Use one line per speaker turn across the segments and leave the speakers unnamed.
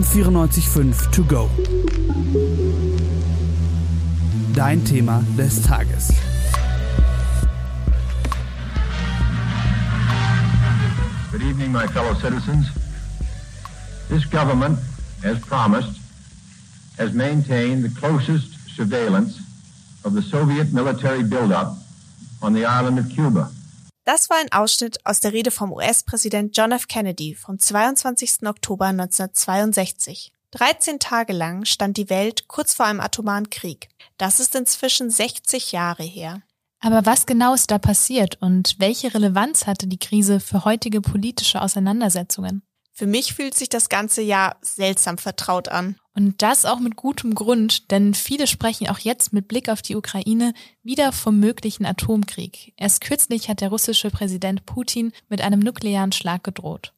am 94.5 To Go. Dein Thema des Tages.
Good evening, my fellow citizens. This government, as promised, has maintained the closest surveillance of the Soviet military buildup on the island of Cuba.
Das war ein Ausschnitt aus der Rede vom US-Präsident John F. Kennedy vom 22. Oktober 1962. 13 Tage lang stand die Welt kurz vor einem atomaren Krieg. Das ist inzwischen 60 Jahre her.
Aber was genau ist da passiert und welche Relevanz hatte die Krise für heutige politische Auseinandersetzungen?
Für mich fühlt sich das ganze Jahr seltsam vertraut an.
Und das auch mit gutem Grund, denn viele sprechen auch jetzt mit Blick auf die Ukraine wieder vom möglichen Atomkrieg. Erst kürzlich hat der russische Präsident Putin mit einem nuklearen Schlag gedroht.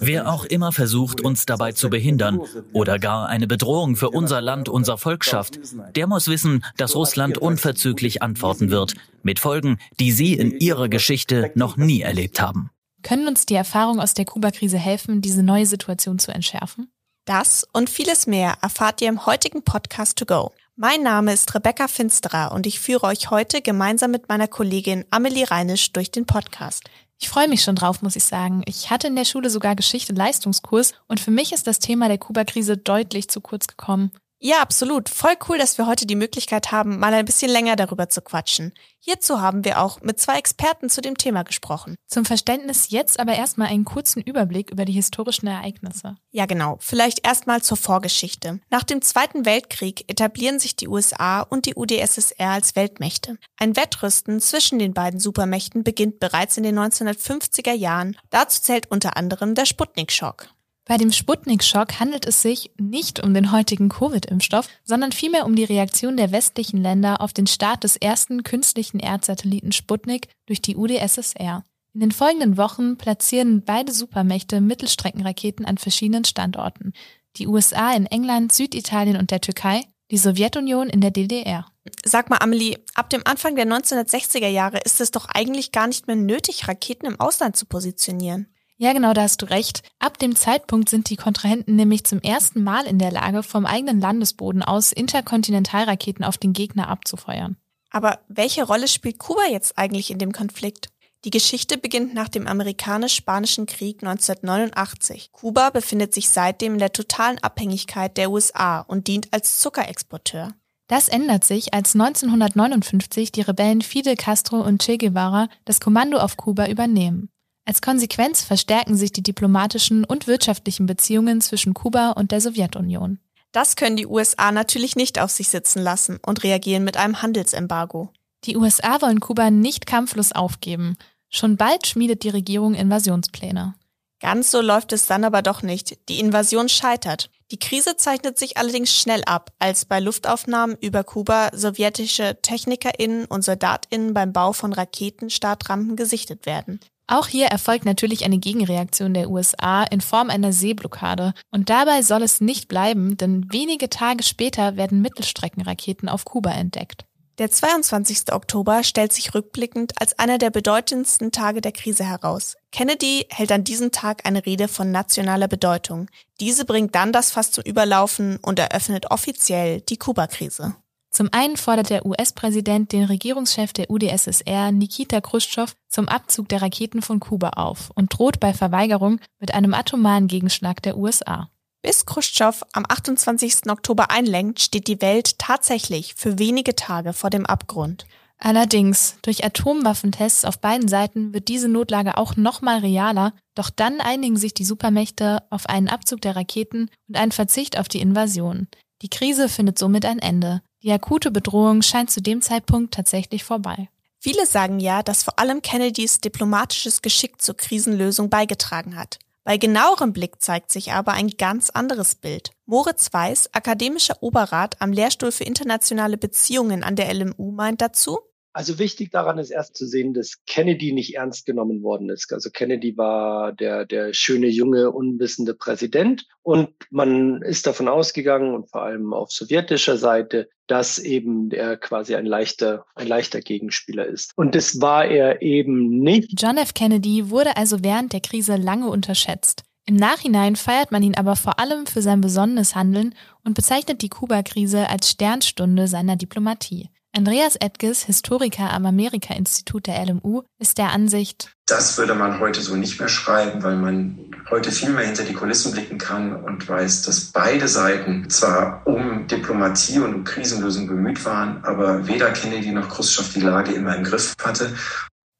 Wer auch immer versucht, uns dabei zu behindern oder gar eine Bedrohung für unser Land, unser Volk schafft, der muss wissen, dass Russland unverzüglich antworten wird, mit Folgen, die sie in ihrer Geschichte noch nie erlebt haben.
Können uns die Erfahrungen aus der Kuba-Krise helfen, diese neue Situation zu entschärfen?
Das und vieles mehr erfahrt ihr im heutigen Podcast To Go. Mein Name ist Rebecca Finsterer und ich führe euch heute gemeinsam mit meiner Kollegin Amelie Reinisch durch den Podcast.
Ich freue mich schon drauf, muss ich sagen. Ich hatte in der Schule sogar Geschichte-Leistungskurs und für mich ist das Thema der Kuba-Krise deutlich zu kurz gekommen.
Ja, absolut. Voll cool, dass wir heute die Möglichkeit haben, mal ein bisschen länger darüber zu quatschen. Hierzu haben wir auch mit zwei Experten zu dem Thema gesprochen.
Zum Verständnis jetzt aber erstmal einen kurzen Überblick über die historischen Ereignisse.
Ja, genau. Vielleicht erstmal zur Vorgeschichte. Nach dem Zweiten Weltkrieg etablieren sich die USA und die UdSSR als Weltmächte. Ein Wettrüsten zwischen den beiden Supermächten beginnt bereits in den 1950er Jahren. Dazu zählt unter anderem der Sputnik-Schock.
Bei dem Sputnik-Schock handelt es sich nicht um den heutigen Covid-Impfstoff, sondern vielmehr um die Reaktion der westlichen Länder auf den Start des ersten künstlichen Erdsatelliten Sputnik durch die UdSSR. In den folgenden Wochen platzieren beide Supermächte Mittelstreckenraketen an verschiedenen Standorten. Die USA in England, Süditalien und der Türkei, die Sowjetunion in der DDR.
Sag mal, Amelie, ab dem Anfang der 1960er Jahre ist es doch eigentlich gar nicht mehr nötig, Raketen im Ausland zu positionieren.
Ja, genau, da hast du recht. Ab dem Zeitpunkt sind die Kontrahenten nämlich zum ersten Mal in der Lage, vom eigenen Landesboden aus Interkontinentalraketen auf den Gegner abzufeuern.
Aber welche Rolle spielt Kuba jetzt eigentlich in dem Konflikt? Die Geschichte beginnt nach dem amerikanisch-spanischen Krieg 1989. Kuba befindet sich seitdem in der totalen Abhängigkeit der USA und dient als Zuckerexporteur.
Das ändert sich, als 1959 die Rebellen Fidel Castro und Che Guevara das Kommando auf Kuba übernehmen. Als Konsequenz verstärken sich die diplomatischen und wirtschaftlichen Beziehungen zwischen Kuba und der Sowjetunion.
Das können die USA natürlich nicht auf sich sitzen lassen und reagieren mit einem Handelsembargo.
Die USA wollen Kuba nicht kampflos aufgeben. Schon bald schmiedet die Regierung Invasionspläne.
Ganz so läuft es dann aber doch nicht. Die Invasion scheitert. Die Krise zeichnet sich allerdings schnell ab, als bei Luftaufnahmen über Kuba sowjetische TechnikerInnen und SoldatInnen beim Bau von Raketenstartrampen gesichtet werden.
Auch hier erfolgt natürlich eine Gegenreaktion der USA in Form einer Seeblockade. Und dabei soll es nicht bleiben, denn wenige Tage später werden Mittelstreckenraketen auf Kuba entdeckt.
Der 22. Oktober stellt sich rückblickend als einer der bedeutendsten Tage der Krise heraus. Kennedy hält an diesem Tag eine Rede von nationaler Bedeutung. Diese bringt dann das Fass zum Überlaufen und eröffnet offiziell die Kuba-Krise.
Zum einen fordert der US-Präsident den Regierungschef der UdSSR, Nikita Khrushchev, zum Abzug der Raketen von Kuba auf und droht bei Verweigerung mit einem atomaren Gegenschlag der USA.
Bis Khrushchev am 28. Oktober einlenkt, steht die Welt tatsächlich für wenige Tage vor dem Abgrund.
Allerdings, durch Atomwaffentests auf beiden Seiten wird diese Notlage auch nochmal realer, doch dann einigen sich die Supermächte auf einen Abzug der Raketen und einen Verzicht auf die Invasion. Die Krise findet somit ein Ende. Die akute Bedrohung scheint zu dem Zeitpunkt tatsächlich vorbei.
Viele sagen ja, dass vor allem Kennedys diplomatisches Geschick zur Krisenlösung beigetragen hat. Bei genauerem Blick zeigt sich aber ein ganz anderes Bild. Moritz Weiß, akademischer Oberrat am Lehrstuhl für internationale Beziehungen an der LMU, meint dazu,
also wichtig daran ist erst zu sehen, dass Kennedy nicht ernst genommen worden ist. Also Kennedy war der, der schöne, junge, unwissende Präsident. Und man ist davon ausgegangen, und vor allem auf sowjetischer Seite, dass eben er quasi ein leichter, ein leichter Gegenspieler ist. Und das war er eben nicht.
John F. Kennedy wurde also während der Krise lange unterschätzt. Im Nachhinein feiert man ihn aber vor allem für sein besonnenes Handeln und bezeichnet die Kuba-Krise als Sternstunde seiner Diplomatie. Andreas Edges, Historiker am Amerika-Institut der LMU, ist der Ansicht,
das würde man heute so nicht mehr schreiben, weil man heute viel mehr hinter die Kulissen blicken kann und weiß, dass beide Seiten zwar um Diplomatie und um Krisenlösung bemüht waren, aber weder Kennedy noch Khrushchev die Lage immer im Griff hatte.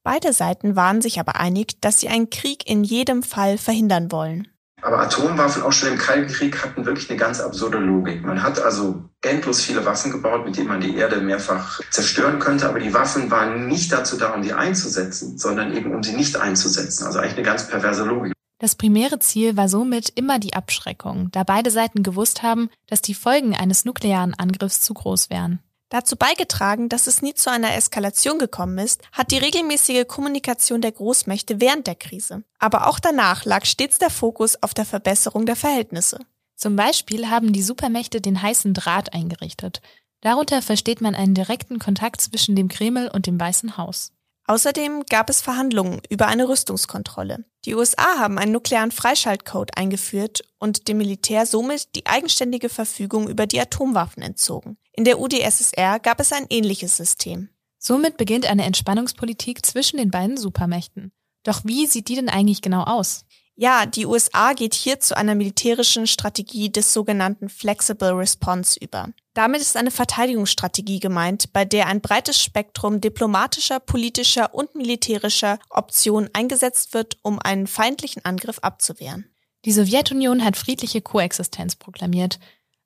Beide Seiten waren sich aber einig, dass sie einen Krieg in jedem Fall verhindern wollen.
Aber Atomwaffen auch schon im Kalten Krieg hatten wirklich eine ganz absurde Logik. Man hat also endlos viele Waffen gebaut, mit denen man die Erde mehrfach zerstören könnte, aber die Waffen waren nicht dazu da, um die einzusetzen, sondern eben um sie nicht einzusetzen. Also eigentlich eine ganz perverse Logik.
Das primäre Ziel war somit immer die Abschreckung, da beide Seiten gewusst haben, dass die Folgen eines nuklearen Angriffs zu groß wären.
Dazu beigetragen, dass es nie zu einer Eskalation gekommen ist, hat die regelmäßige Kommunikation der Großmächte während der Krise. Aber auch danach lag stets der Fokus auf der Verbesserung der Verhältnisse.
Zum Beispiel haben die Supermächte den heißen Draht eingerichtet. Darunter versteht man einen direkten Kontakt zwischen dem Kreml und dem Weißen Haus.
Außerdem gab es Verhandlungen über eine Rüstungskontrolle. Die USA haben einen nuklearen Freischaltcode eingeführt und dem Militär somit die eigenständige Verfügung über die Atomwaffen entzogen. In der UdSSR gab es ein ähnliches System.
Somit beginnt eine Entspannungspolitik zwischen den beiden Supermächten. Doch wie sieht die denn eigentlich genau aus?
Ja, die USA geht hier zu einer militärischen Strategie des sogenannten Flexible Response über. Damit ist eine Verteidigungsstrategie gemeint, bei der ein breites Spektrum diplomatischer, politischer und militärischer Optionen eingesetzt wird, um einen feindlichen Angriff abzuwehren.
Die Sowjetunion hat friedliche Koexistenz proklamiert.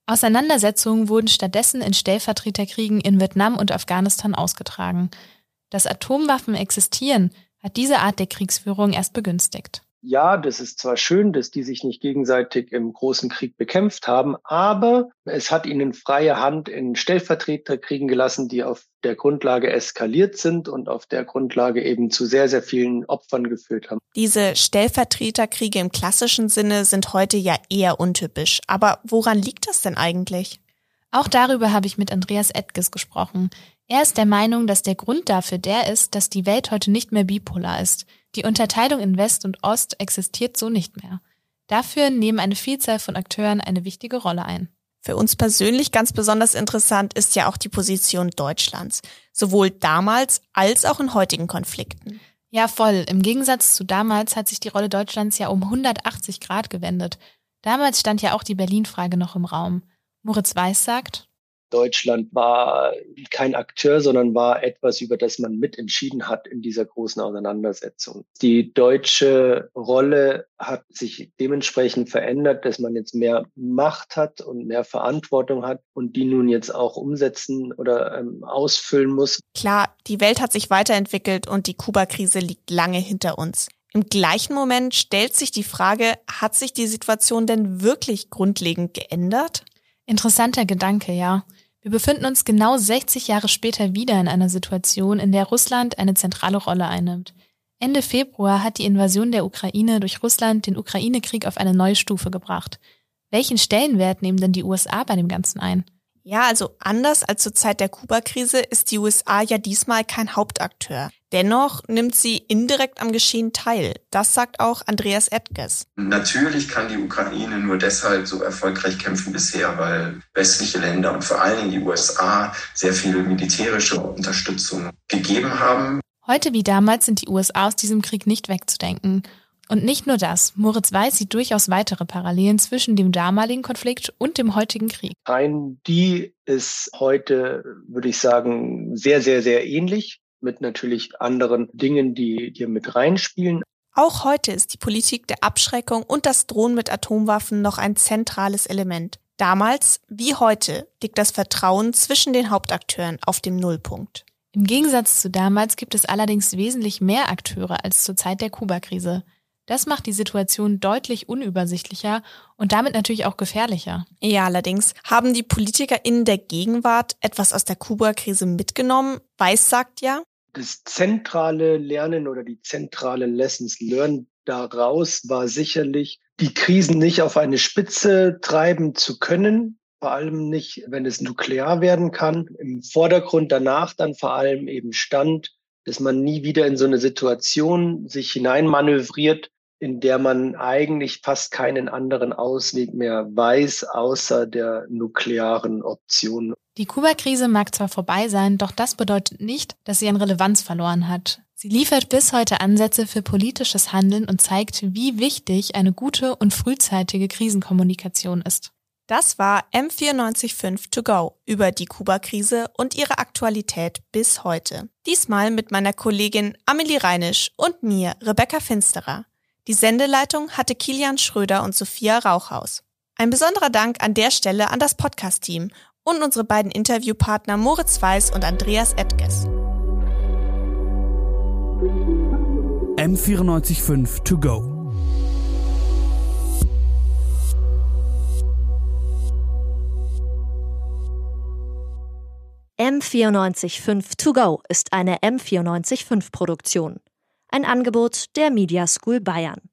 Auseinandersetzungen wurden stattdessen in Stellvertreterkriegen in Vietnam und Afghanistan ausgetragen. Dass Atomwaffen existieren, hat diese Art der Kriegsführung erst begünstigt
ja, das ist zwar schön, dass die sich nicht gegenseitig im großen Krieg bekämpft haben, aber es hat ihnen freie Hand in Stellvertreter kriegen gelassen, die auf der Grundlage eskaliert sind und auf der Grundlage eben zu sehr, sehr vielen Opfern geführt haben.
Diese Stellvertreterkriege im klassischen Sinne sind heute ja eher untypisch. Aber woran liegt das denn eigentlich?
Auch darüber habe ich mit Andreas Edges gesprochen. Er ist der Meinung, dass der Grund dafür der ist, dass die Welt heute nicht mehr bipolar ist. Die Unterteilung in West und Ost existiert so nicht mehr. Dafür nehmen eine Vielzahl von Akteuren eine wichtige Rolle ein.
Für uns persönlich ganz besonders interessant ist ja auch die Position Deutschlands, sowohl damals als auch in heutigen Konflikten.
Ja, voll. Im Gegensatz zu damals hat sich die Rolle Deutschlands ja um 180 Grad gewendet. Damals stand ja auch die Berlin-Frage noch im Raum. Moritz Weiß sagt,
Deutschland war kein Akteur, sondern war etwas, über das man mitentschieden hat in dieser großen Auseinandersetzung. Die deutsche Rolle hat sich dementsprechend verändert, dass man jetzt mehr Macht hat und mehr Verantwortung hat und die nun jetzt auch umsetzen oder ähm, ausfüllen muss.
Klar, die Welt hat sich weiterentwickelt und die Kuba-Krise liegt lange hinter uns. Im gleichen Moment stellt sich die Frage, hat sich die Situation denn wirklich grundlegend geändert?
Interessanter Gedanke, ja. Wir befinden uns genau 60 Jahre später wieder in einer Situation, in der Russland eine zentrale Rolle einnimmt. Ende Februar hat die Invasion der Ukraine durch Russland den Ukraine-Krieg auf eine neue Stufe gebracht. Welchen Stellenwert nehmen denn die USA bei dem Ganzen ein?
Ja, also anders als zur Zeit der Kuba-Krise ist die USA ja diesmal kein Hauptakteur. Dennoch nimmt sie indirekt am Geschehen teil. Das sagt auch Andreas Edges.
Natürlich kann die Ukraine nur deshalb so erfolgreich kämpfen bisher, weil westliche Länder und vor allen Dingen die USA sehr viel militärische Unterstützung gegeben haben.
Heute wie damals sind die USA aus diesem Krieg nicht wegzudenken. Und nicht nur das, Moritz Weiß sieht durchaus weitere Parallelen zwischen dem damaligen Konflikt und dem heutigen Krieg.
Ein, die ist heute, würde ich sagen, sehr, sehr, sehr ähnlich mit natürlich anderen Dingen, die hier mit reinspielen.
Auch heute ist die Politik der Abschreckung und das Drohen mit Atomwaffen noch ein zentrales Element. Damals wie heute liegt das Vertrauen zwischen den Hauptakteuren auf dem Nullpunkt.
Im Gegensatz zu damals gibt es allerdings wesentlich mehr Akteure als zur Zeit der Kuba-Krise. Das macht die Situation deutlich unübersichtlicher und damit natürlich auch gefährlicher.
Ja, allerdings haben die Politiker in der Gegenwart etwas aus der Kuba-Krise mitgenommen. Weiß sagt ja.
Das zentrale Lernen oder die zentrale Lessons learned daraus war sicherlich, die Krisen nicht auf eine Spitze treiben zu können, vor allem nicht, wenn es nuklear werden kann. Im Vordergrund danach dann vor allem eben stand, dass man nie wieder in so eine Situation sich hineinmanövriert, in der man eigentlich fast keinen anderen Ausweg mehr weiß, außer der nuklearen Option.
Die Kuba-Krise mag zwar vorbei sein, doch das bedeutet nicht, dass sie an Relevanz verloren hat. Sie liefert bis heute Ansätze für politisches Handeln und zeigt, wie wichtig eine gute und frühzeitige Krisenkommunikation ist.
Das war M945 To Go über die Kuba-Krise und ihre Aktualität bis heute. Diesmal mit meiner Kollegin Amelie Reinisch und mir, Rebecca Finsterer. Die Sendeleitung hatte Kilian Schröder und Sophia Rauchhaus. Ein besonderer Dank an der Stelle an das Podcast-Team und unsere beiden Interviewpartner Moritz Weiß und Andreas Edges.
M945 To Go
M945 To Go ist eine M945 Produktion. Ein Angebot der Media School Bayern.